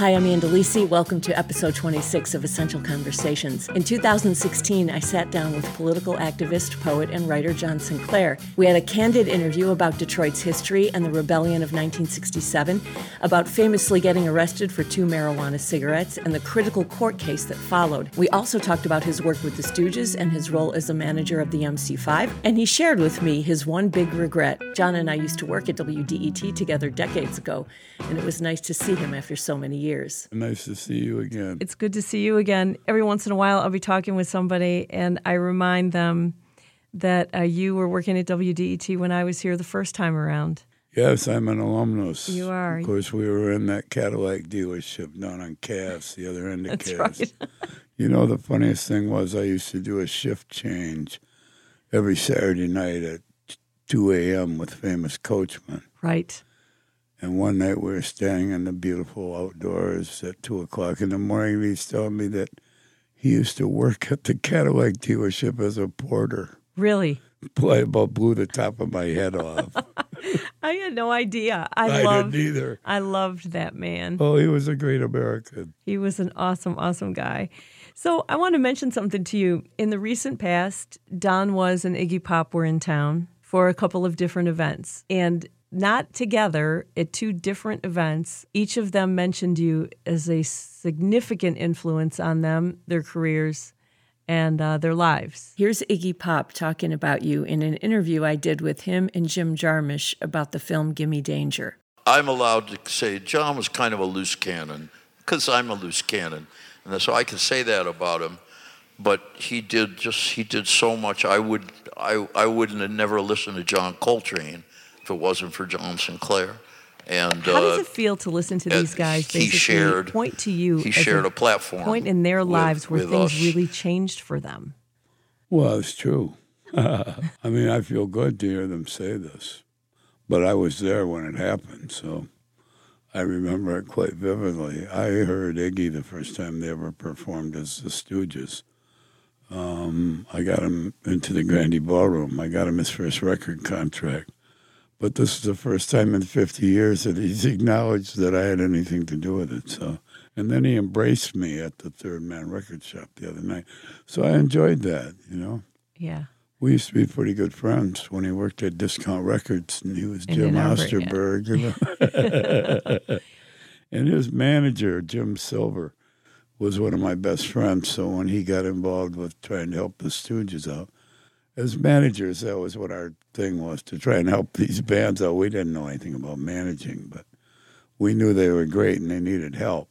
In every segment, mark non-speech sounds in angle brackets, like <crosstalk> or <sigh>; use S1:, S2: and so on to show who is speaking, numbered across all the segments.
S1: Hi, I'm Ann DeLisi. Welcome to episode 26 of Essential Conversations. In 2016, I sat down with political activist, poet, and writer John Sinclair. We had a candid interview about Detroit's history and the rebellion of 1967, about famously getting arrested for two marijuana cigarettes, and the critical court case that followed. We also talked about his work with the Stooges and his role as a manager of the MC5, and he shared with me his one big regret. John and I used to work at WDET together decades ago, and it was nice to see him after so many years years.
S2: Nice to see you again.
S1: It's good to see you again. Every once in a while, I'll be talking with somebody, and I remind them that uh, you were working at WDET when I was here the first time around.
S2: Yes, I'm an alumnus.
S1: You are.
S2: Of course, we were in that Cadillac dealership down on Cass, the other end of
S1: That's
S2: Cass.
S1: Right. <laughs>
S2: you know, the funniest thing was I used to do a shift change every Saturday night at 2 a.m. with Famous Coachman.
S1: Right.
S2: And one night we were standing in the beautiful outdoors at two o'clock in the morning. He's telling me that he used to work at the Cadillac dealership as a porter.
S1: Really?
S2: Play about blew the top of my head off. <laughs>
S1: I had no idea. I,
S2: I
S1: loved,
S2: didn't either.
S1: I loved that man.
S2: Oh, he was a great American.
S1: He was an awesome, awesome guy. So I want to mention something to you. In the recent past, Don Was and Iggy Pop were in town for a couple of different events. And not together at two different events. Each of them mentioned you as a significant influence on them, their careers, and uh, their lives. Here's Iggy Pop talking about you in an interview I did with him and Jim Jarmusch about the film Gimme Danger.
S3: I'm allowed to say John was kind of a loose cannon because I'm a loose cannon, and so I can say that about him. But he did just he did so much. I would I I wouldn't have never listened to John Coltrane if it wasn't for John Sinclair. And
S1: how does
S3: uh,
S1: it feel to listen to these guys?
S3: he
S1: Basically
S3: shared-
S1: point to you.
S3: he shared a platform
S1: point in their
S3: with-
S1: lives where
S3: with
S1: things
S3: us.
S1: really changed for them.
S2: Well, it's true. <laughs> I mean, I feel good to hear them say this, but I was there when it happened, so I remember it quite vividly. I heard Iggy the first time they ever performed as the Stooges. Um, I got him into the Grande Ballroom. I got him his first record contract. But this is the first time in 50 years that he's acknowledged that I had anything to do with it. So, and then he embraced me at the Third Man Record Shop the other night. So I enjoyed that, you know.
S1: Yeah.
S2: We used to be pretty good friends when he worked at Discount Records, and he was Jim. Osterberg. You know? <laughs> and his manager, Jim Silver, was one of my best friends. So when he got involved with trying to help the Stooges out, as managers, that was what our thing was to try and help these bands out. We didn't know anything about managing, but we knew they were great and they needed help.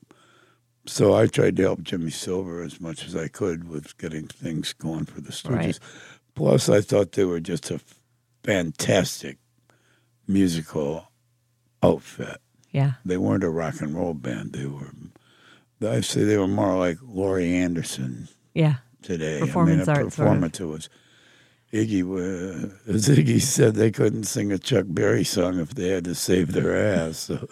S2: So I tried to help Jimmy Silver as much as I could with getting things going for the Stooges.
S1: Right.
S2: Plus, I thought they were just a fantastic musical outfit.
S1: Yeah.
S2: They weren't a rock and roll band. They were, I say they were more like Laurie Anderson
S1: Yeah.
S2: today.
S1: Performance
S2: I mean, a
S1: art, sort of.
S2: it was. Iggy, wa- as Iggy said, they couldn't sing a Chuck Berry song if they had to save their ass. So.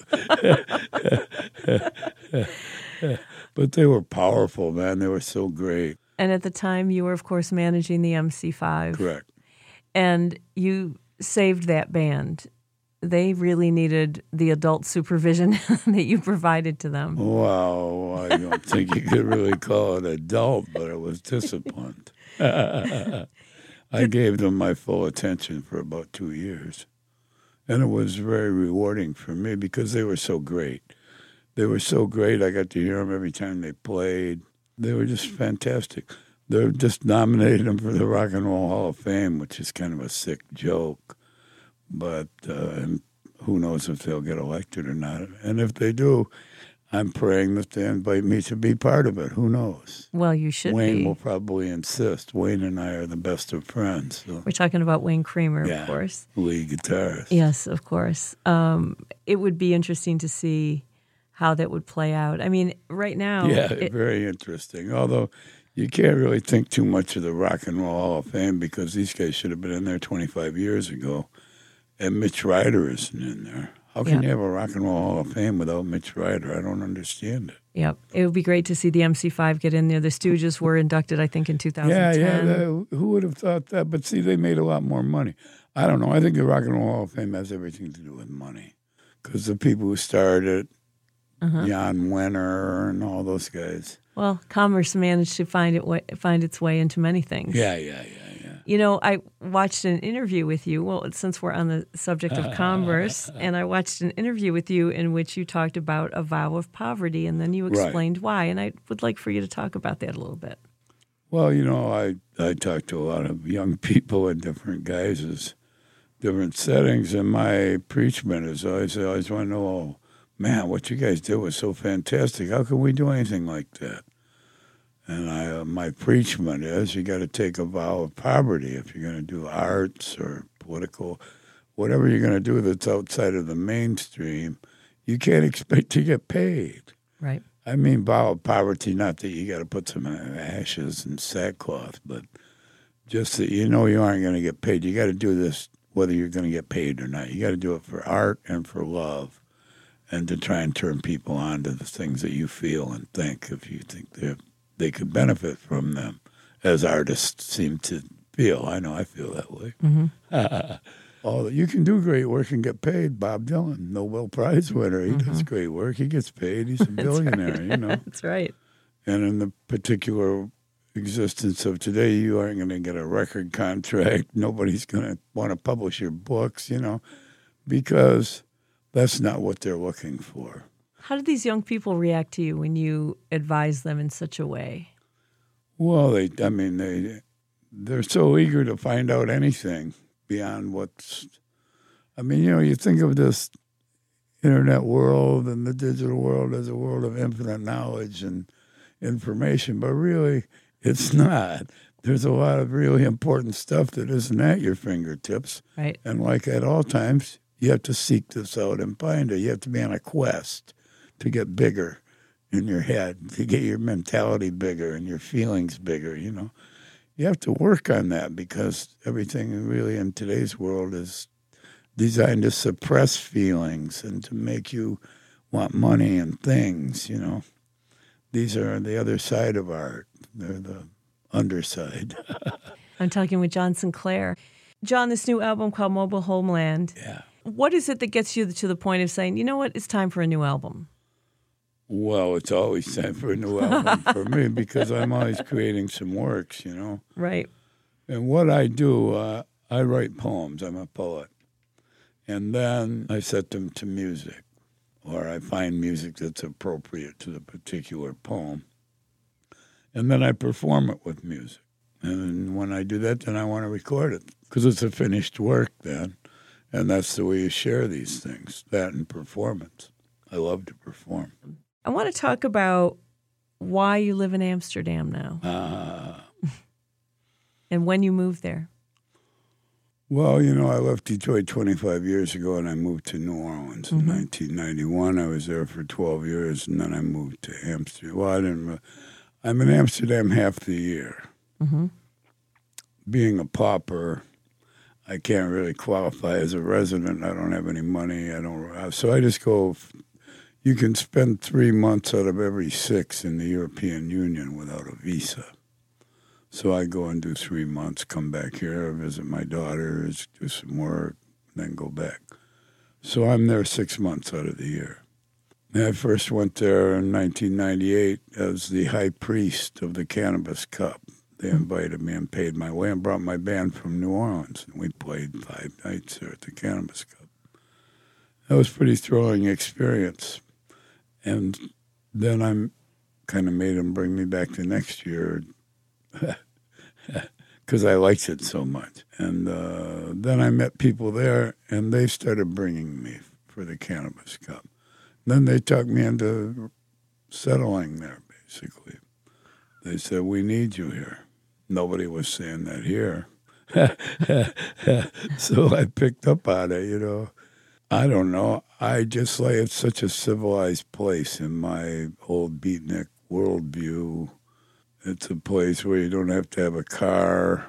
S2: <laughs> but they were powerful, man. They were so great.
S1: And at the time, you were, of course, managing the MC5.
S2: Correct.
S1: And you saved that band. They really needed the adult supervision <laughs> that you provided to them.
S2: Wow, I don't think you could really call it adult, but it was disciplined. <laughs> I gave them my full attention for about two years. And it was very rewarding for me because they were so great. They were so great. I got to hear them every time they played. They were just fantastic. They just nominated them for the Rock and Roll Hall of Fame, which is kind of a sick joke. But uh, who knows if they'll get elected or not. And if they do, I'm praying that they invite me to be part of it. Who knows?
S1: Well, you should
S2: Wayne
S1: be.
S2: will probably insist. Wayne and I are the best of friends. So,
S1: We're talking about Wayne Kramer,
S2: Yeah.
S1: of course.
S2: lead guitarist.
S1: Yes, of course. Um, it would be interesting to see how that would play out. I mean, right now,
S2: Yeah,
S1: it-
S2: very interesting. Although you can't really think too much of the Rock and Roll Hall of Fame because these guys should have been in there 25 years ago, and Mitch Ryder isn't in there. How can
S1: Yeah.
S2: you have a Rock and Roll Hall of Fame without Mitch Ryder? I don't understand it.
S1: Yep. It would be great to see the MC5 get in there. The Stooges were inducted, I think, in <laughs>
S2: Yeah,
S1: 2010.
S2: yeah. the- who would have thought that? But see, they made a lot more money. I don't know. I think the Rock and Roll Hall of Fame has everything to do with money because the people who started uh-huh. it Jan Wenner and all those guys.
S1: Well, commerce managed to find it find its way into many things.
S2: Yeah, yeah, yeah, yeah.
S1: You know, I watched an interview with you. Well, since we're on the subject of <laughs> commerce, and I watched an interview with you in which you talked about a vow of poverty, and then you
S2: Right.
S1: explained why. And I would like for you to talk about that a little bit.
S2: Well, you know, I I talk to a lot of young <laughs> people in different guises, different settings, and my preachment is always I always want to know, oh, man, what you guys did was so fantastic. How can we do anything like that? And I, uh, my preachment is you got to take a vow of poverty if you're going to do arts or political, whatever you're going to do that's outside of the mainstream. You can't expect to get paid.
S1: Right.
S2: I mean, vow of poverty, not that you got to put some ashes and sackcloth, but just that you know you aren't going to get paid. You got to do this whether you're going to get paid or not. You got to do it for art and for love and to try and turn people on to the things that you feel and think if you think they they could benefit from them, as artists seem to feel. I know I feel that way. <laughs> Oh, you can do great work and get paid. Bob Dylan, Nobel Prize winner, he does mm-hmm. great work. He gets paid. He's <laughs> a billionaire, you know. <laughs>
S1: That's right.
S2: And in the particular existence of today, you aren't going to get a record contract. Nobody's going to want to publish your books, you know, because that's not what they're looking for.
S1: How do these young people react to you when you advise them in such a way?
S2: Well, they, I mean, they, they're so eager to find out anything beyond what's. I mean, you know, you think of this internet world and the digital world as a world of infinite knowledge and information, but really, it's <laughs> not. There's a lot of really important stuff that isn't at your fingertips.
S1: Right.
S2: And like at all times, you have to seek this out and find it. You have to be on a quest to get bigger in your head, to get your mentality bigger and your feelings bigger, you know. You have to work on that because everything really in today's world is designed to suppress feelings and to make you want money and things, you know. These are the other side of art. They're the underside. <laughs>
S1: I'm talking with John Sinclair. John, this new album called Mobile Homeland.
S2: yeah.
S1: What is it that gets you to the point of saying, you know what, it's time for a new album?
S2: Well, it's always time for a new album for me <laughs> because I'm always creating some works, you know.
S1: Right.
S2: And what I do, uh, I write poems. I'm a poet. And then I set them to music, or I find music that's appropriate to the particular poem. And then I perform it with music. And when I do that, then I want to record it because it's a finished work then. And that's the way you share these things that and performance. I love to perform.
S1: I want to talk about why you live in Amsterdam now
S2: Uh, <laughs>
S1: and when you moved there.
S2: Well, you know, I left Detroit 25 years ago and I moved to New Orleans in 1991. I was there for 12 years and then I moved to Amsterdam. Well, I didn't, I'm in Amsterdam half the year. Being a pauper, I can't really qualify as a resident. I don't have any money. I don't. uh, So I just go. You can spend three months out of every six in the European Union without a visa. So I go and do three months, come back here, visit my daughters, do some work, then go back. So I'm there six months out of the year. I first went there in 1998 as the high priest of the Cannabis Cup. They invited me and paid my way and brought my band from New Orleans. And we played five nights there at the Cannabis Cup. That was a pretty thrilling experience. And then I'm kind of made them bring me back the next year <laughs> because I liked it so much. And uh, then I met people there, and they started bringing me for the Cannabis Cup. Then they talked me into settling there, basically. They said, We need you here. Nobody was saying that here. <laughs> so I picked up on it, you know. I don't know. I just like it's such a civilized place in my old beatnik worldview. It's a place where you don't have to have a car.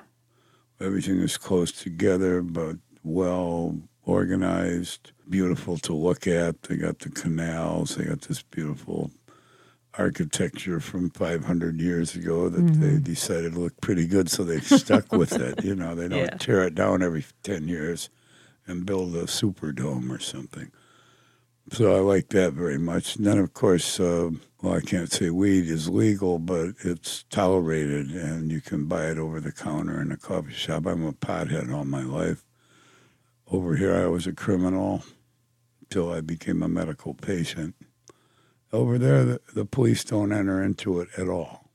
S2: Everything is close together, but well organized, beautiful to look at. They got the canals. They got this beautiful architecture from 500 years ago that they mm-hmm. decided to look pretty good, so they stuck with it. You know, they don't <laughs>
S1: Yeah.
S2: tear it down every 10 years and build a superdome or something. So I like that very much. And then, of course, uh, well, I can't say weed is legal, but it's tolerated and you can buy it over the counter in a coffee shop. I'm a pothead all my life. Over here, I was a criminal until I became a medical patient. Over there, the, the police don't enter into it at all.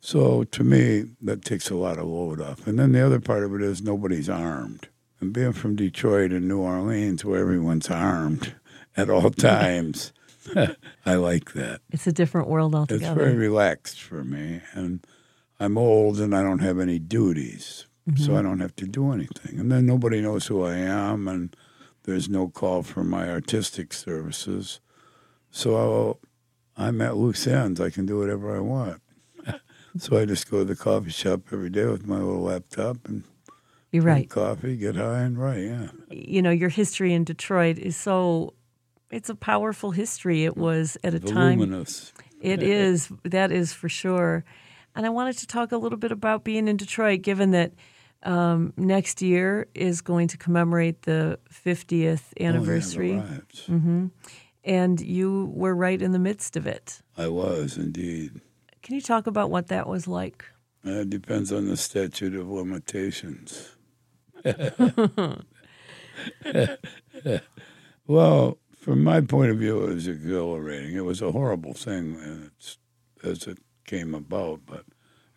S2: So to me, that takes a lot of load off. And then the other part of it is nobody's armed. And being from Detroit and New Orleans, where everyone's armed <laughs> at all times, <laughs> I like that.
S1: It's a different world altogether.
S2: It's very relaxed for me. And I'm old and I don't have any duties. Mm-hmm. So I don't have to do anything. And then nobody knows who I am, and there's no call for my artistic services. So I'm at loose ends. I can do whatever I want. <laughs> so I just go to the coffee shop every day with my little laptop and
S1: you're right.
S2: Coffee, get high and write. Yeah.
S1: You know, your history in Detroit is so. It's a powerful history. It was at a
S2: Voluminous.
S1: time. It <laughs> is. That is for sure. And I wanted to talk a little bit about being in Detroit, given that um, next year is going to commemorate the 50th anniversary.
S2: Oh, yeah, mm-hmm.
S1: And you were right in the midst of it.
S2: I was indeed.
S1: Can you talk about what that was like?
S2: Uh, it depends on the statute of limitations. <laughs> well, from my point of view, it was exhilarating. It was a horrible thing as it came about, but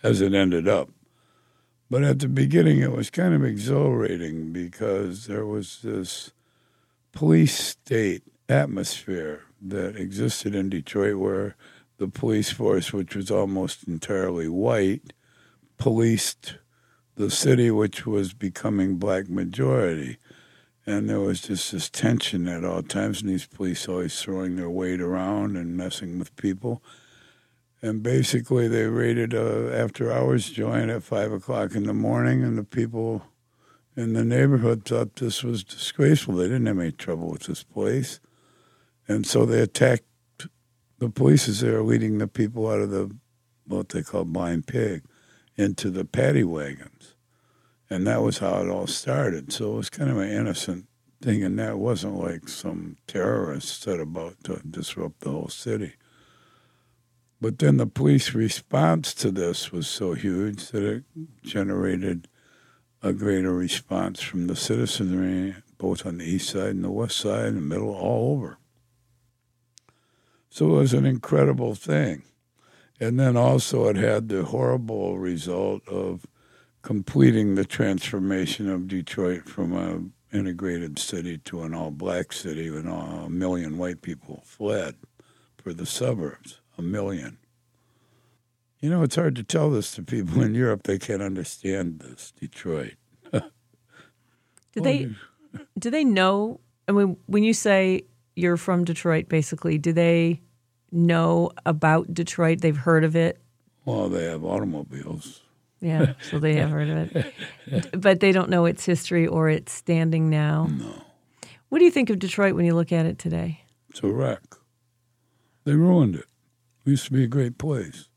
S2: as it ended up. But at the beginning, it was kind of exhilarating because there was this police state atmosphere that existed in Detroit where the police force, which was almost entirely white, policed the city, which was becoming black majority. And there was just this tension at all times, and these police always throwing their weight around and messing with people. And basically, they raided a after hours joint at five o'clock in the morning, and the people in the neighborhood thought this was disgraceful. They didn't have any trouble with this place. And so they attacked the police as they were leading the people out of the what they call blind pig into the paddy wagons. And that was how it all started. So it was kind of an innocent thing, and that wasn't like some terrorist set about to disrupt the whole city. But then the police response to this was so huge that it generated a greater response from the citizenry, both on the east side and the west side and the middle, all over. So it was an incredible thing. And then also it had the horrible result of completing the transformation of Detroit from an integrated city to an all black city when a million white people fled for the suburbs. A million. You know, it's hard to tell this to people in Europe. They can't understand this, Detroit.
S1: do they do they know I mean when you say you're from Detroit, basically, do they know about Detroit? They've heard of it.
S2: Well, they have automobiles.
S1: Yeah, so they have heard of it, <laughs> but they don't know its history or its standing now.
S2: No.
S1: What do you think of Detroit when you look at it today?
S2: It's a wreck. They ruined it. It used to be a great place.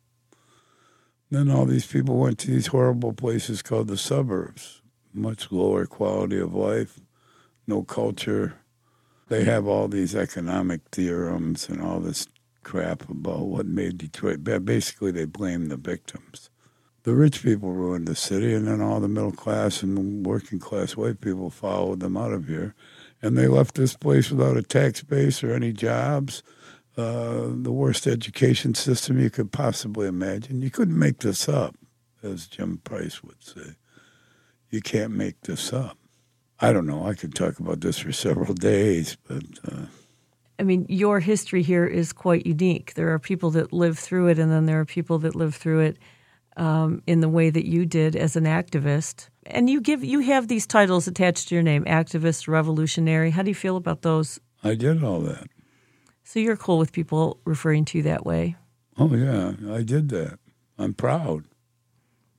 S2: Then all these people went to these horrible places called the suburbs. Much lower quality of life, no culture. They have all these economic theorems and all this crap about what made Detroit bad. Basically, they blame the victims. The rich people ruined the city, and then all the middle class and working class white people followed them out of here. And they left this place without a tax base or any jobs. Uh, the worst education system you could possibly imagine. You couldn't make this up, as Jim Price would say. You can't make this up. I don't know. I could talk about this for several <laughs> days, but. Uh,
S1: I mean, your history here is quite unique. There are people that live through it, and then there are people that live through it um, in the way that you did as an activist. And you give you have these titles attached to your name: activist, revolutionary. How do you feel about those?
S2: I did all that.
S1: So you're cool with people referring to you that way?
S2: Oh yeah, I did that. I'm proud.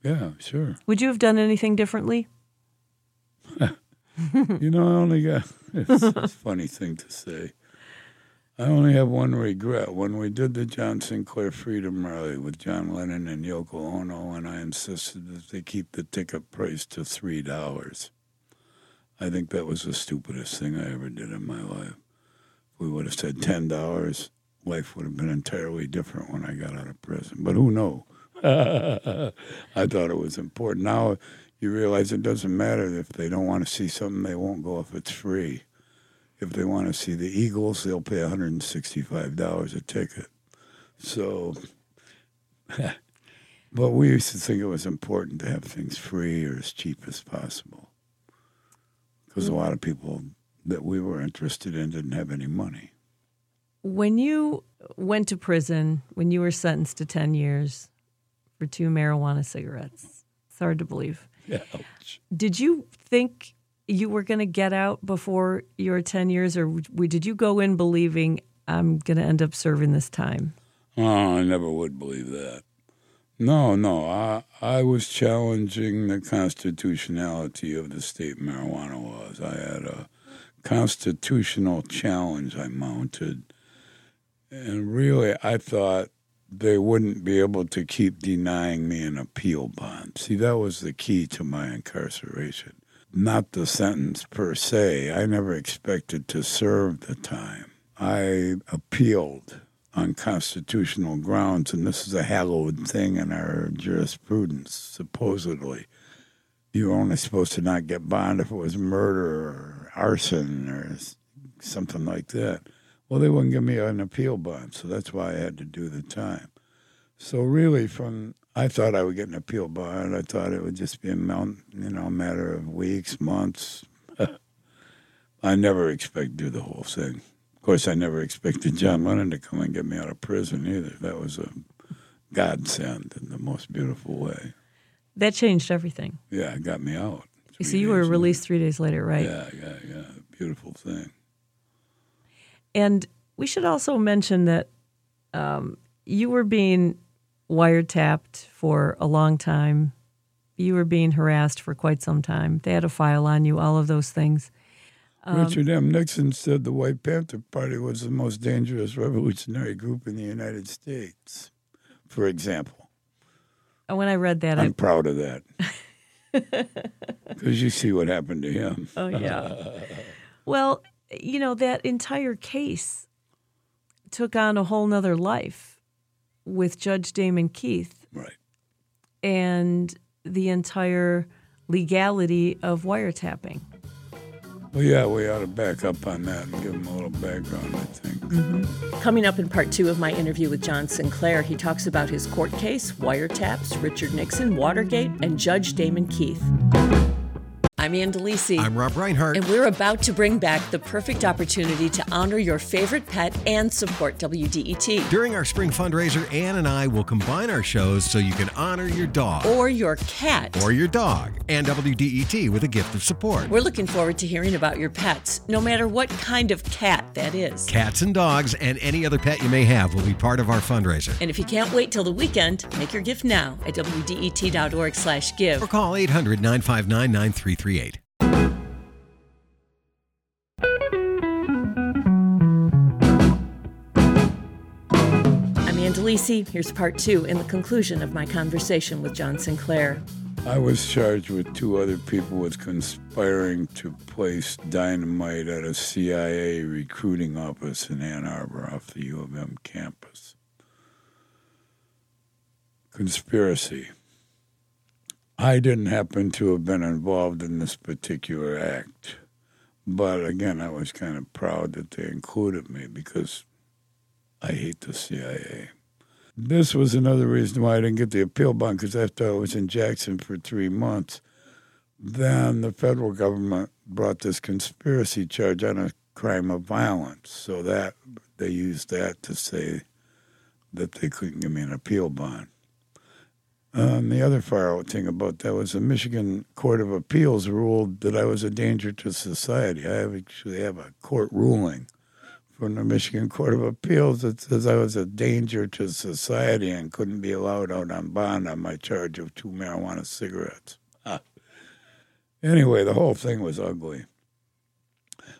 S2: Yeah, sure.
S1: Would you have done anything differently? <laughs>
S2: you know, I only got. It's, <laughs> it's a funny thing to say. I only have one regret. When we did the John Sinclair Freedom Rally with John Lennon and Yoko Ono, and I insisted that they keep the ticket price to three dollars. I think that was the stupidest thing I ever did in my life. If we would have said ten dollars, life would have been entirely different when I got out of prison. But who knows? <laughs> I thought it was important. Now you realize it doesn't matter if they don't want to see something, they won't go if it's free. If they want to see the Eagles, they'll pay $165 a ticket. So, <laughs> but we used to think it was important to have things free or as cheap as possible. Because a lot of people that we were interested in didn't have any money.
S1: When you went to prison, when you were sentenced to 10 years for two marijuana cigarettes, it's hard to believe. <laughs>
S2: Ouch.
S1: Did you think you were going to get out before your 10 years, or did you go in believing I'm going to end up serving this time?
S2: Oh, I never would believe that. No, no. I I was challenging the constitutionality of the state marijuana laws. I had a constitutional challenge I mounted. And really I thought they wouldn't be able to keep denying me an appeal bond. See, that was the key to my incarceration. Not the sentence per se. I never expected to serve the time. I appealed on constitutional grounds, and this is a hallowed thing in our jurisprudence, supposedly. You were only supposed to not get bond if it was murder or arson or something like that. Well, they wouldn't give me an appeal bond, so that's why I had to do the time. So really, from I thought I would get an appeal bond. I thought it would just be a mount, you know, matter of weeks, months. <laughs> I never expected to do the whole thing. Of course, I never expected John Lennon to come and get me out of prison either. That was a godsend in the most beautiful way.
S1: That changed everything.
S2: Yeah, it got me out.
S1: You see, you were
S2: later.
S1: released three days later, right?
S2: Yeah, yeah, yeah. Beautiful thing.
S1: And we should also mention that um, you were being wiretapped for a long time. You were being harassed for quite some time. They had a file on you, all of those things. Um,
S2: Richard M. Nixon said the White Panther Party was the most dangerous revolutionary group in the United States, for example.
S1: When I read that,
S2: I'm
S1: I,
S2: proud of that. <laughs> Because you see what happened to him.
S1: oh yeah. well, you know that entire case took on a whole nother life with Judge Damon Keith
S2: Right.
S1: and the entire legality of wiretapping.
S2: Well, yeah, we ought to back up on that and give him a little background, I think. Mm-hmm.
S1: Coming up in part two of my interview with John Sinclair, he talks about his court case, wiretaps, Richard Nixon, Watergate, and Judge Damon Keith. I'm Ann DeLisi.
S4: I'm Rob Reinhart.
S1: and we're about to bring back the perfect opportunity to honor your favorite pet and support WDET.
S4: During our spring fundraiser, Ann and I will combine our shows so you can honor your dog
S1: Or your cat.
S4: or your dog and WDET with a gift of support.
S1: We're looking forward to hearing about your pets, no matter what kind of cat that is.
S4: Cats and dogs and any other pet you may have will be part of our fundraiser.
S1: And if you can't wait till the weekend, make your gift now at WDET.org slash give.
S4: Or call 800 959 9338.
S1: I'm Ann DeLisi. Here's part two in the conclusion of my conversation with John Sinclair.
S2: I was charged with two other people with conspiring to place dynamite at a CIA recruiting office in Ann Arbor off the U of M campus. Conspiracy. I didn't happen to have been involved in this particular act, but again, I was kind of proud that they included me because I hate the CIA. This was another reason why I didn't get the appeal bond because after I was in Jackson for three months, then the federal government brought this conspiracy charge on a crime of violence. So that they used that to say that they couldn't give me an appeal bond. Um, the other out thing about that was the Michigan Court of Appeals ruled that I was a danger to society. I actually have a court ruling from the Michigan Court of Appeals that says I was a danger to society and couldn't be allowed out on bond on my charge of two marijuana cigarettes. Anyway, the whole thing was ugly.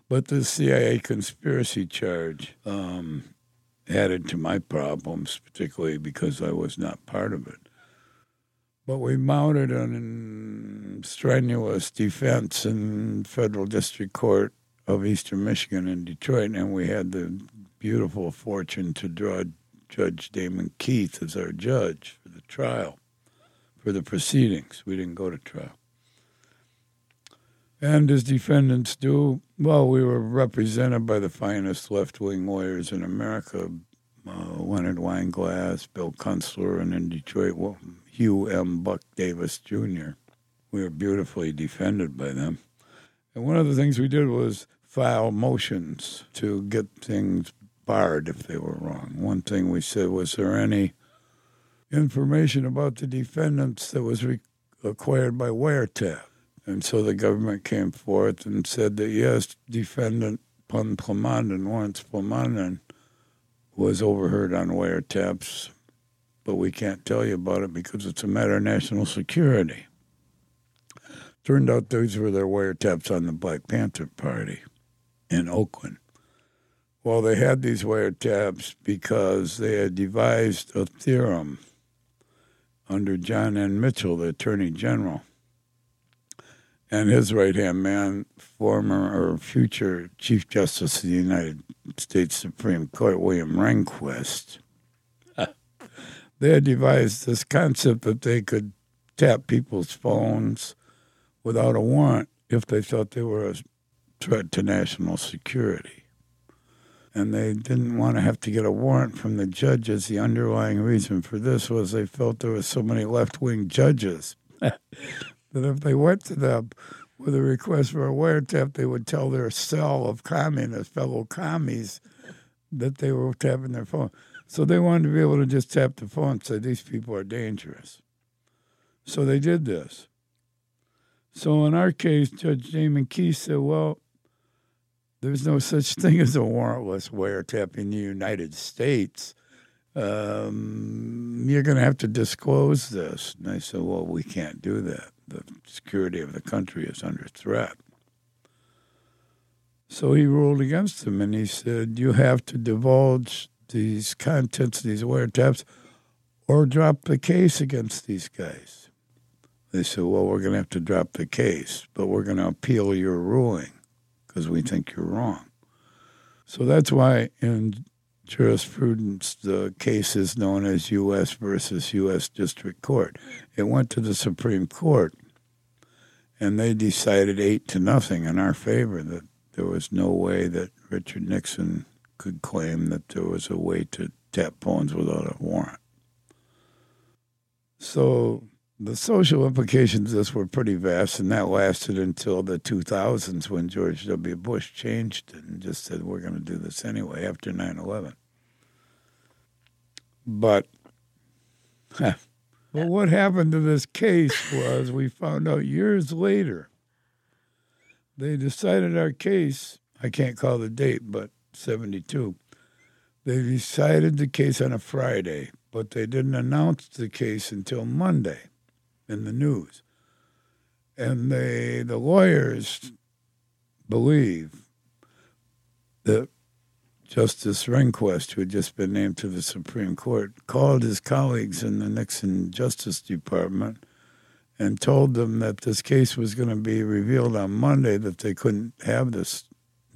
S2: But the CIA conspiracy charge um, added to my problems, particularly because I was not part of it. But we mounted an strenuous defense in federal district court of Eastern Michigan in Detroit, and we had the beautiful fortune to draw Judge Damon Keith as our judge for the trial, for the proceedings. We didn't go to trial. And as defendants do, well, we were represented by the finest left wing lawyers in America uh, Leonard Weinglass, Bill Kunstler, and in Detroit, Hugh M. Buck Davis Jr. We were beautifully defended by them. And one of the things we did was file motions to get things barred if they were wrong. One thing we said was there any information about the defendants that was re- acquired by wiretap? And so the government came forth and said that yes, defendant Pun Plamondon, Lawrence Plamondon, was overheard on wiretaps, but we can't tell you about it because it's a matter of national security. Turned out those were their wiretaps on the Black Panther Party in Oakland. Well, they had these wiretaps because they had devised a theorem under John N. Mitchell, the Attorney General, and his right hand man, former or future Chief Justice of the United States Supreme Court, William Rehnquist. They had devised this concept that they could tap people's phones without a warrant if they thought they were a threat to national security. And they didn't want to have to get a warrant from the judges. The underlying reason for this was they felt there were so many left wing judges <laughs> that if they went to them with a request for a wiretap, they would tell their cell of communists, fellow commies, that they were tapping their phone. So they wanted to be able to just tap the phone and say, these people are dangerous. So they did this. So in our case, Judge Damon Keith said, well, there's no such thing as a warrantless wiretap in the United States. Um, you're going to have to disclose this. And I said, well, we can't do that the security of the country is under threat. So he ruled against them and he said, You have to divulge these contents, these wiretaps, or drop the case against these guys. They said, Well, we're going to have to drop the case, but we're going to appeal your ruling because we think you're wrong. So that's why in jurisprudence, the case is known as U.S. versus U.S. District Court. It went to the Supreme Court, and they decided eight to nothing in our favor that there was no way that Richard Nixon could claim that there was a way to tap phones without a warrant. So the social implications of this were pretty vast, and that lasted until the 2000s when George W. Bush changed it and just said, we're going to do this anyway after 9 11. But, <laughs> well, what happened to this case was we found out years later they decided our case, I can't call the date, but 72. They decided the case on a Friday, but they didn't announce the case until Monday in the news. And they, the lawyers believe that Justice Rehnquist, who had just been named to the Supreme Court, called his colleagues in the Nixon Justice Department and told them that this case was going to be revealed on Monday, that they couldn't have this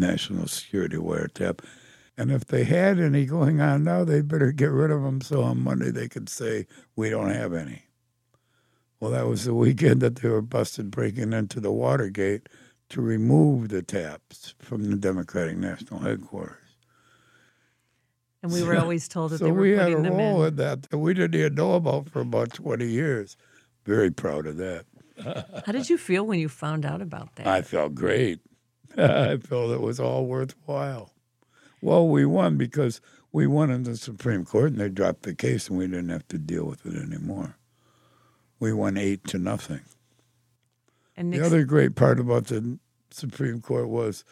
S2: national security wiretap. And if they had any going on now, they'd better get rid of them so on Monday they could say, we don't have any. Well, that was the weekend that they were busted breaking into the Watergate to remove the taps from the Democratic National Headquarters.
S1: And we were <laughs> always told that
S2: so
S1: they were
S2: we had a role
S1: in.
S2: in that that we didn't even know about for about 20 years. Very proud of that.
S1: How did you feel when you found out about <laughs> that?
S2: I felt great. <laughs> I felt it was all worthwhile. Well, we won because we won in the Supreme Court and they dropped the case and we didn't have to deal with it anymore. We won eight to nothing.
S1: and
S2: The other great part about the Supreme Court was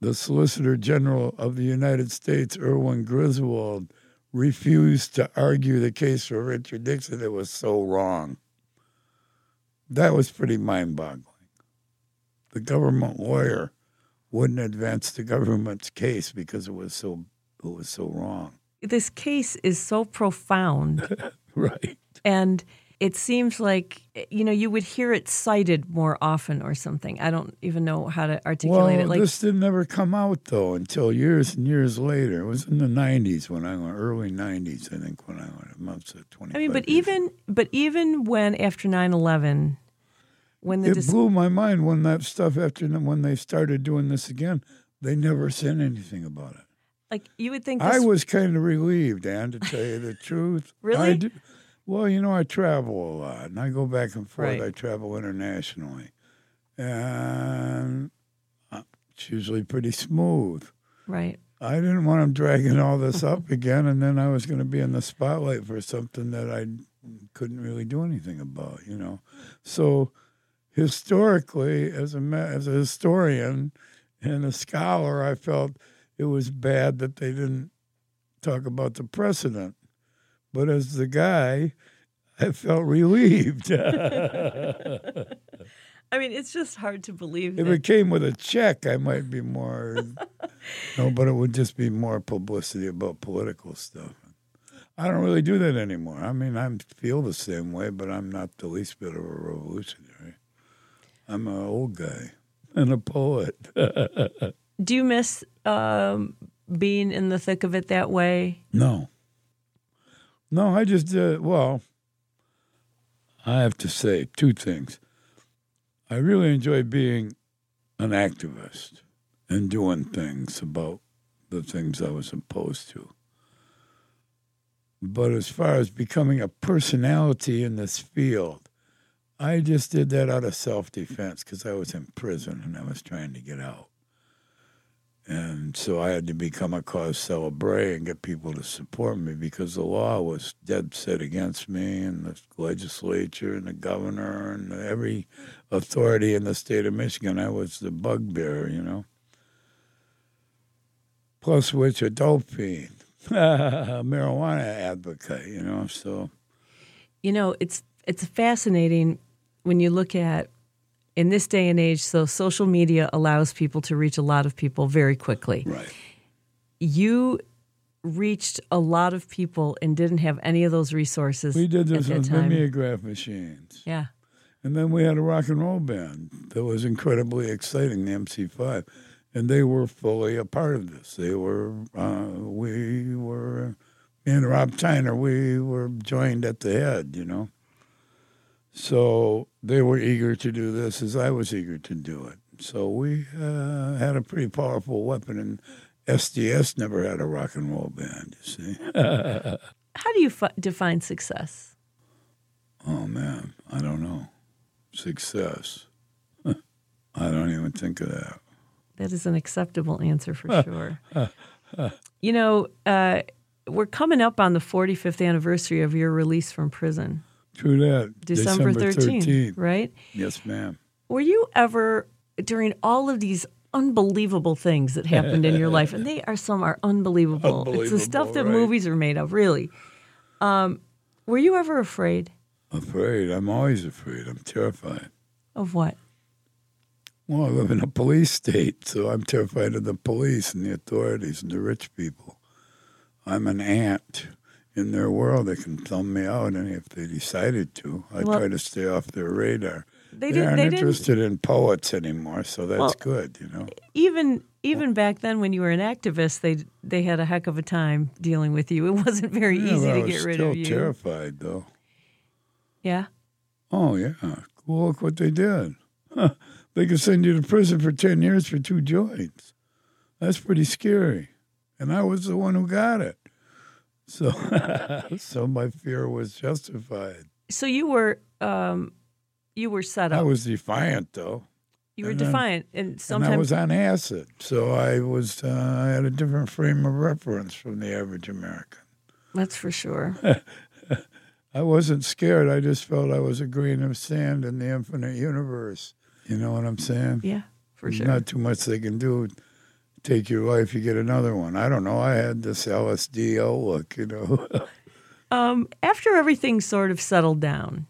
S2: the Solicitor General of the United States, Erwin Griswold, refused to argue the case for Richard Nixon. It was so wrong. That was pretty mind boggling. The government lawyer wouldn't advance the government's case because it was so it was so wrong.
S1: this case is so profound <laughs>
S2: Right.
S1: and it seems like you know you would hear it cited more often or something. I don't even know how to articulate
S2: well,
S1: it. Like
S2: this didn't ever come out though until years and years later. It was in the '90s when I went, early '90s, I think, when I went. Months of 20.
S1: I mean, but even but even when after 9-11, when the
S2: it
S1: dis-
S2: blew my mind when that stuff after when they started doing this again. They never said anything about it.
S1: like you would think
S2: I was kind of relieved, Ann, to tell you the truth. <laughs>
S1: Really?
S2: I do, well, you know, I travel a lot, and I go back and forth.
S1: Right.
S2: I travel internationally, and uh, it's usually pretty smooth.
S1: right.
S2: I didn't want them dragging all this up <laughs> again, and then I was going to be in the spotlight for something that I couldn't really do anything about, you know. So, historically, as a as a historian and a scholar, I felt it was bad that they didn't talk about the precedent. But as the guy, I felt relieved. <laughs>
S1: I mean, it's just hard to believe.
S2: If
S1: it
S2: came with a check, I might be more. <laughs> no, but it would just be more publicity about political stuff. I don't really do that anymore. I mean, I feel the same way, but I'm not the least bit of a revolutionary. I'm an old guy and a poet. <laughs>
S1: do you miss um, being in the thick of it that way?
S2: No. No, I just did. Well, I have to say two things. I really enjoy being an activist and doing things about the things I was opposed to. But as far as becoming a personality in this field, I just did that out of self defense because I was in prison and I was trying to get out. And so I had to become a cause celebre and get people to support me because the law was dead set against me, and the legislature and the governor and every authority in the state of Michigan. I was the bugbear, you know. Plus, which a dope fiend, <laughs> marijuana advocate, you know. So
S1: You know, it's it's fascinating when you look at in this day and age. So social media allows people to reach a lot of people very quickly.
S2: right,
S1: You reached a lot of people and didn't have any of those resources.
S2: we did this on mimeograph machines.
S1: Yeah.
S2: And then we had a rock and roll band that was incredibly exciting, the MC5, and they were fully a part of this. They were, uh, we were, me and Rob Tyner, we were joined at the head, you know. So they were eager to do this as I was eager to do it. So we uh, had a pretty powerful weapon, and SDS never had a rock and roll band, you see. <laughs>
S1: How do you fi- define success?
S2: Oh man, I don't know. Success. <laughs> I don't even think of that.
S1: That is an acceptable answer for <laughs> sure. you know, uh, we're coming up on the 45th anniversary of your release from prison,
S2: True that.
S1: December, 13th,
S2: 13th.
S1: right?
S2: Yes, ma'am.
S1: Were you ever, during all of these unbelievable things that happened in your <laughs> life, and they are some are unbelievable. it's the stuff that
S2: right.
S1: movies are made of, really. Um, were you ever afraid
S2: Afraid. I'm always afraid. I'm terrified.
S1: of what?
S2: Well, I live in a police state, so I'm terrified of the police and the authorities and the rich people. I'm an ant in their world. They can thumb me out, and if they decided to, I
S1: Well-
S2: try to stay off their radar.
S1: They
S2: They,
S1: didn't-
S2: aren't
S1: they didn't-
S2: interested in poets anymore, so that's
S1: Well,
S2: good, you know.
S1: Even even back then, when you were an activist, they they had a heck of a time dealing with you. It wasn't very
S2: Yeah,
S1: easy to get rid of you.
S2: terrified, though.
S1: Yeah.
S2: Oh yeah, well, look what they did. Huh. They could send you to prison for ten years for two joints. That's pretty scary, and I was the one who got it. So, <laughs> so my fear was justified.
S1: So you were um, you were set up.
S2: I was defiant, though,
S1: you were
S2: and
S1: defiant, and
S2: and I was on acid, so I was. Uh, I had a different frame of reference from the average American.
S1: that's for sure. <laughs>
S2: I wasn't scared. I just felt I was a grain of sand in the infinite universe. You know what I'm saying?
S1: Yeah, for
S2: There's
S1: sure.
S2: not too much they can do. Take your life, you get another one. I don't know. I had this LSD look, you know. <laughs>
S1: Um, after everything sort of settled down,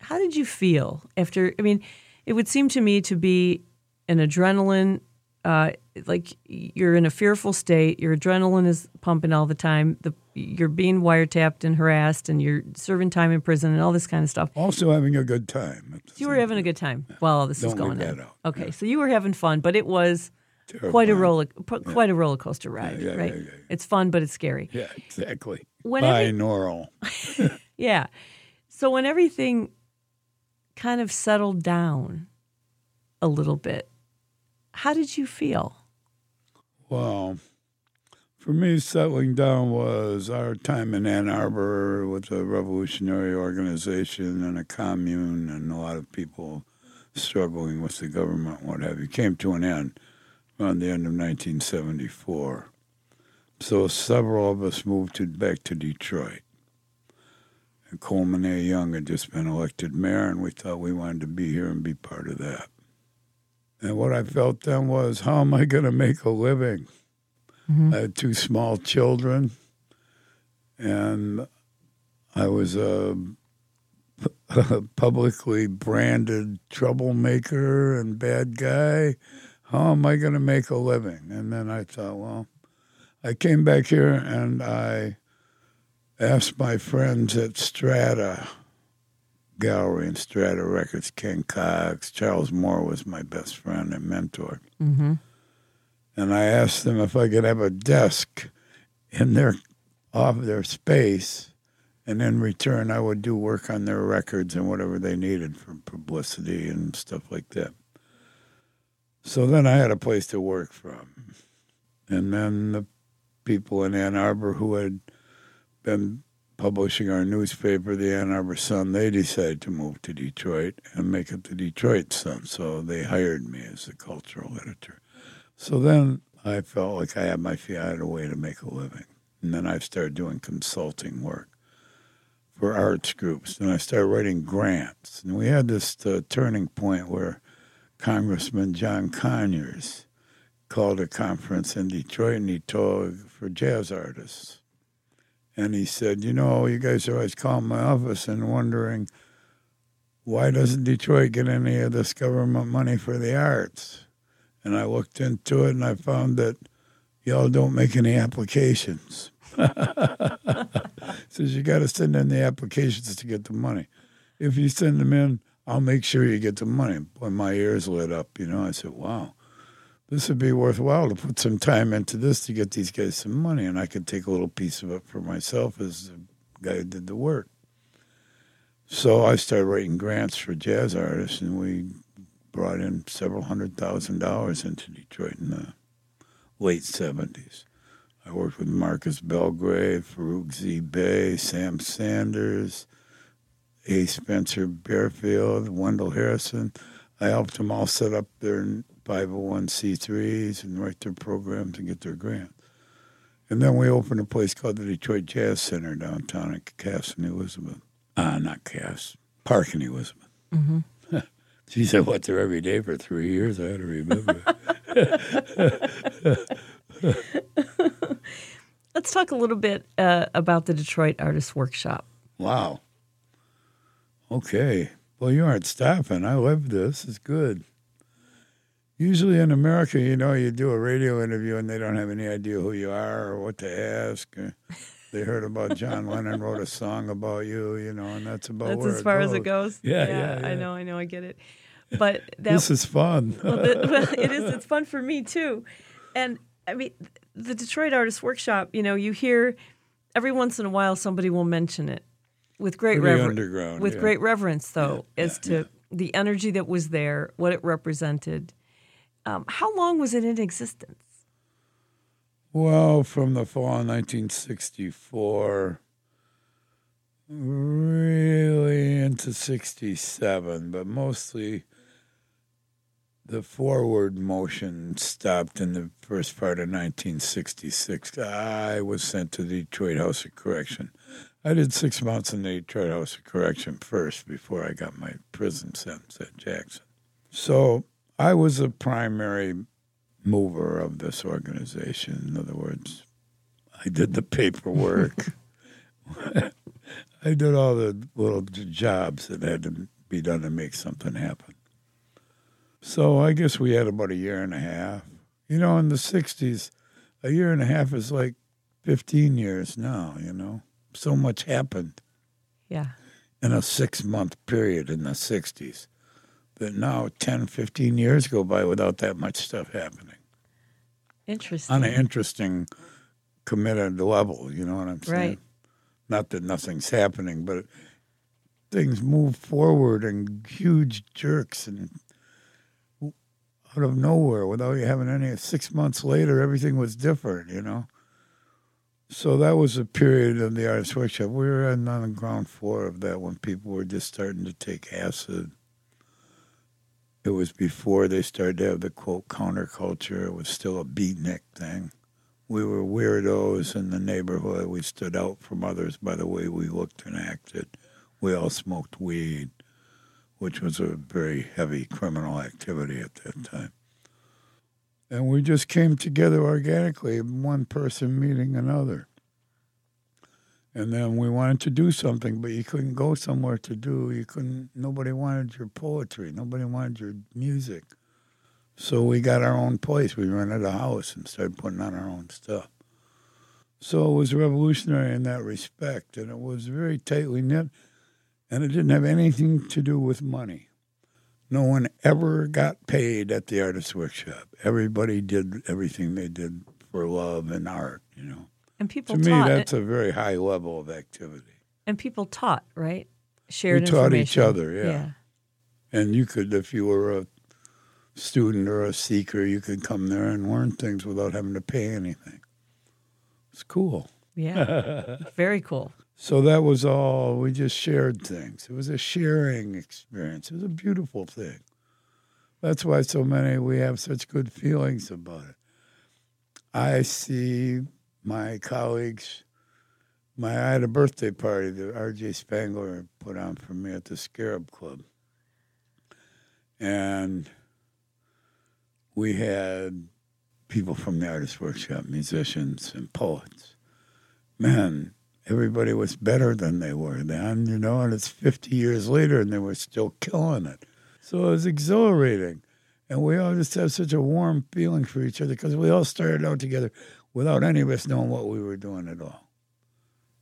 S1: how did you feel after? I mean, it would seem to me to be an adrenaline, uh, like you're in a fearful state. Your adrenaline is pumping all the time. The you're being wiretapped and harassed, and you're serving time in prison and all this kind of stuff.
S2: Also having a good time.
S1: You were having a good time while all this is
S2: Don't
S1: going on. Okay, so you were having fun, but it was
S2: Terrifying.
S1: quite a roller quite a roller coaster ride,
S2: yeah,
S1: right?
S2: yeah, yeah, yeah.
S1: It's fun, but it's scary.
S2: Yeah, exactly.
S1: When every-
S2: Binaural. <laughs> <laughs>
S1: Yeah. So when everything kind of settled down a little bit, how did you feel?
S2: Well, for me, settling down was our time in Ann Arbor with a revolutionary organization and a commune, and a lot of people struggling with the government, what have you, came to an end around the end of 1974. So several of us moved to, back to Detroit. And Coleman A. Young had just been elected mayor, and we thought we wanted to be here and be part of that. And what I felt then was, how am I going to make a living? Mm-hmm. I had two small children, and I was a, a <laughs> publicly branded troublemaker and bad guy. How am I going to make a living? And then I thought, well, I came back here and I asked my friends at Strata Gallery and Strata Records, Ken Cox, Charles Moore was my best friend and mentor.
S1: Mm-hmm.
S2: And I asked them if I could have a desk in their off their space, and in return I would do work on their records and whatever they needed for publicity and stuff like that. So then I had a place to work from. And then the people in Ann Arbor who had been publishing our newspaper, the Ann Arbor Sun, they decided to move to Detroit and make it the Detroit Sun. So they hired me as the cultural editor. So then I felt like I had my feet, I had a way to make a living. And then I started doing consulting work for arts groups. And I started writing grants. And we had this uh, turning point where Congressman John Conyers called a conference in Detroit and he told for jazz artists. And he said, You know, you guys are always calling my office and wondering why doesn't Detroit get any of this government money for the arts? And I looked into it and I found that y'all don't make any applications. <laughs> Says you got to send in the applications to get the money. If you send them in, I'll make sure you get the money. When my ears lit up, you know, I said, wow, this would be worthwhile to put some time into this to get these guys some money. And I could take a little piece of it for myself as the guy who did the work. So I started writing grants for jazz artists, and we brought in several hundred thousand dollars into Detroit in the late 70s. I worked with Marcus Belgrave, Faruq Z. Bey, Sam Sanders, A. Spencer Barefield, Wendell Harrison. I helped them all set up their 501c3s and write their programs and get their grants. And then we opened a place called the Detroit Jazz Center downtown at Cass and Elizabeth. Ah, not Cass, Park and Elizabeth. <laughs> She said, "What? They're every day for three years." I had to remember. <laughs> <laughs>
S1: Let's talk a little bit uh, about the Detroit Artists Workshop.
S2: wow. Okay. Well, you aren't stopping. I love this. It's good. Usually in America, you know, you do a radio interview and they don't have any idea who you are or what to ask. Uh, they heard about John <laughs> Lennon wrote a song about you, you know, and that's about
S1: That's as far as it
S2: goes.
S1: goes.
S2: Yeah, yeah,
S1: I know, I know, I get it. But <laughs> that
S2: This is fun. <laughs>
S1: well, the, well, it is. It's fun for me too, and I mean, the Detroit Artists Workshop. You know, you hear every once in a while somebody will mention it with great reverence. With
S2: yeah.
S1: great reverence, though,
S2: Yeah,
S1: as
S2: yeah,
S1: to the energy that was there, what it represented. Um, how long was it in existence?
S2: Well, from the fall of 1964, really into 67, but mostly the forward motion stopped in the first part of 1966. I was sent to the Detroit House of Correction. I did six months in the Detroit House of Correction first before I got my prison sentence at Jackson. So I was a primary mover of this organization. In other words, I did the paperwork. <laughs> <laughs> I did all the little jobs that had to be done to make something happen. So I guess we had about a year and a half. You know, in the 60s, a year and a half is like 15 years now, you know. So much happened
S1: Yeah.
S2: in a six month period in the 60s that now 10, 15 years go by without that much stuff happening
S1: Interesting.
S2: on an interesting, committed level. You know what I'm saying?
S1: Right.
S2: Not that nothing's happening, but things move forward in huge jerks and out of nowhere without you having any. Six months later, everything was different, you know? So that was a period of the artist workshop. We were on the ground floor of that when people were just starting to take acid. It was before they started to have the quote counterculture. It was still a beatnik thing. We were weirdos in the neighborhood. We stood out from others by the way we looked and acted. We all smoked weed, which was a very heavy criminal activity at that time. And we just came together organically, one person meeting another. And then we wanted to do something, but you couldn't go somewhere to do. You couldn't. Nobody wanted your poetry. Nobody wanted your music. So we got our own place. We rented a house and started putting on our own stuff. So it was revolutionary in that respect, and it was very tightly knit, and it didn't have anything to do with money. No one ever got paid at the artist workshop. Everybody did everything they did for love and art. You know,
S1: and people taught
S2: to me, that's a very high level of activity.
S1: and people taught, right? Shared
S2: We taught each other, yeah. And you could, if you were a student or a seeker, you could come there and learn things without having to pay anything. It's cool.
S1: Yeah. <laughs> Very cool.
S2: So that was all. We just shared things. It was a sharing experience. It was a beautiful thing. That's why so many we have such good feelings about it. I see my colleagues. My I had a birthday party that R.J. Spangler put on for me at the Scarab Club, and we had people from the artist workshop, musicians and poets. Man, everybody was better than they were then, you know, and it's 50 years later and they were still killing it. So it was exhilarating. And we all just have such a warm feeling for each other because we all started out together without any of us knowing what we were doing at all.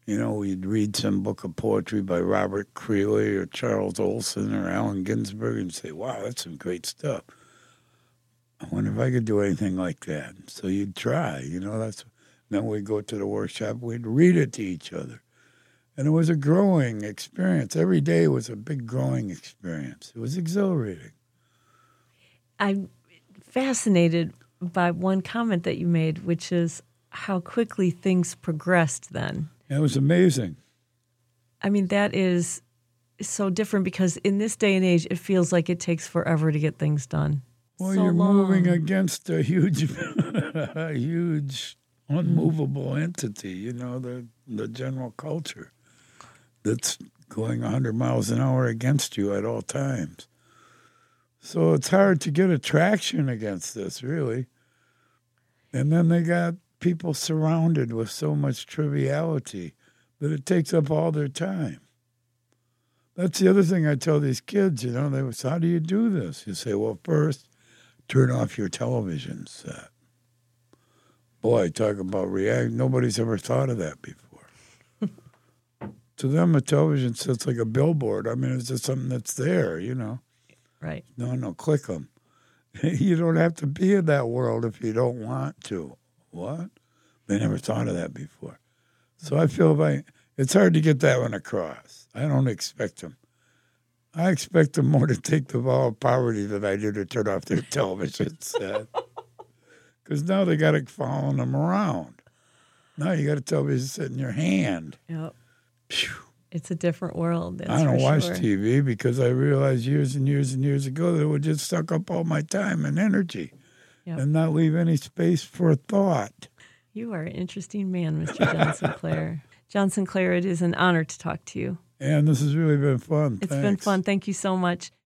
S2: You know, we'd read some book of poetry by Robert Creeley or Charles Olson or Allen Ginsberg and say, wow, that's some great stuff. I wonder if I could do anything like that. So you'd try, you know, that's then we'd go to the workshop, we'd read it to each other. And it was a growing experience. Every day was a big growing experience. It was exhilarating.
S1: I'm fascinated by one comment that you made, which is how quickly things progressed then.
S2: It was amazing.
S1: I mean, that is so different because in this day and age, it feels like it takes forever to get things done.
S2: Well,
S1: So
S2: you're moving against a huge, <laughs> a huge, unmovable mm-hmm. entity. You know the the general culture that's going 100 miles an hour against you at all times. So it's hard to get attraction against this, really. And then they got people surrounded with so much triviality that it takes up all their time. That's the other thing I tell these kids, you know, they say, how do you do this? You say, well, first, turn off your television set. Boy, talk about react. Nobody's ever thought of that before. <laughs> to them, a television set's like a billboard. I mean, it's just something that's there, you know.
S1: Right.
S2: No, no, click them. <laughs> you don't have to be in that world if you don't want to. What? They never thought of that before. So I feel like it's hard to get that one across. I don't expect them. I expect them more to take the vow of poverty than I do to turn off their <laughs> television set. Because now they got it following them around. Now you got to a television set in your hand.
S1: Yep.
S2: Phew.
S1: It's a different world.
S2: I don't watch
S1: sure.
S2: TV because I realized years and years and years ago that it would just suck up all my time and energy
S1: Yep.
S2: and not leave any space for thought.
S1: You are an interesting man, Mr. John <laughs> Sinclair. John Sinclair, it is an honor to talk to you.
S2: And this has really been fun.
S1: It's been fun. Thank you so much.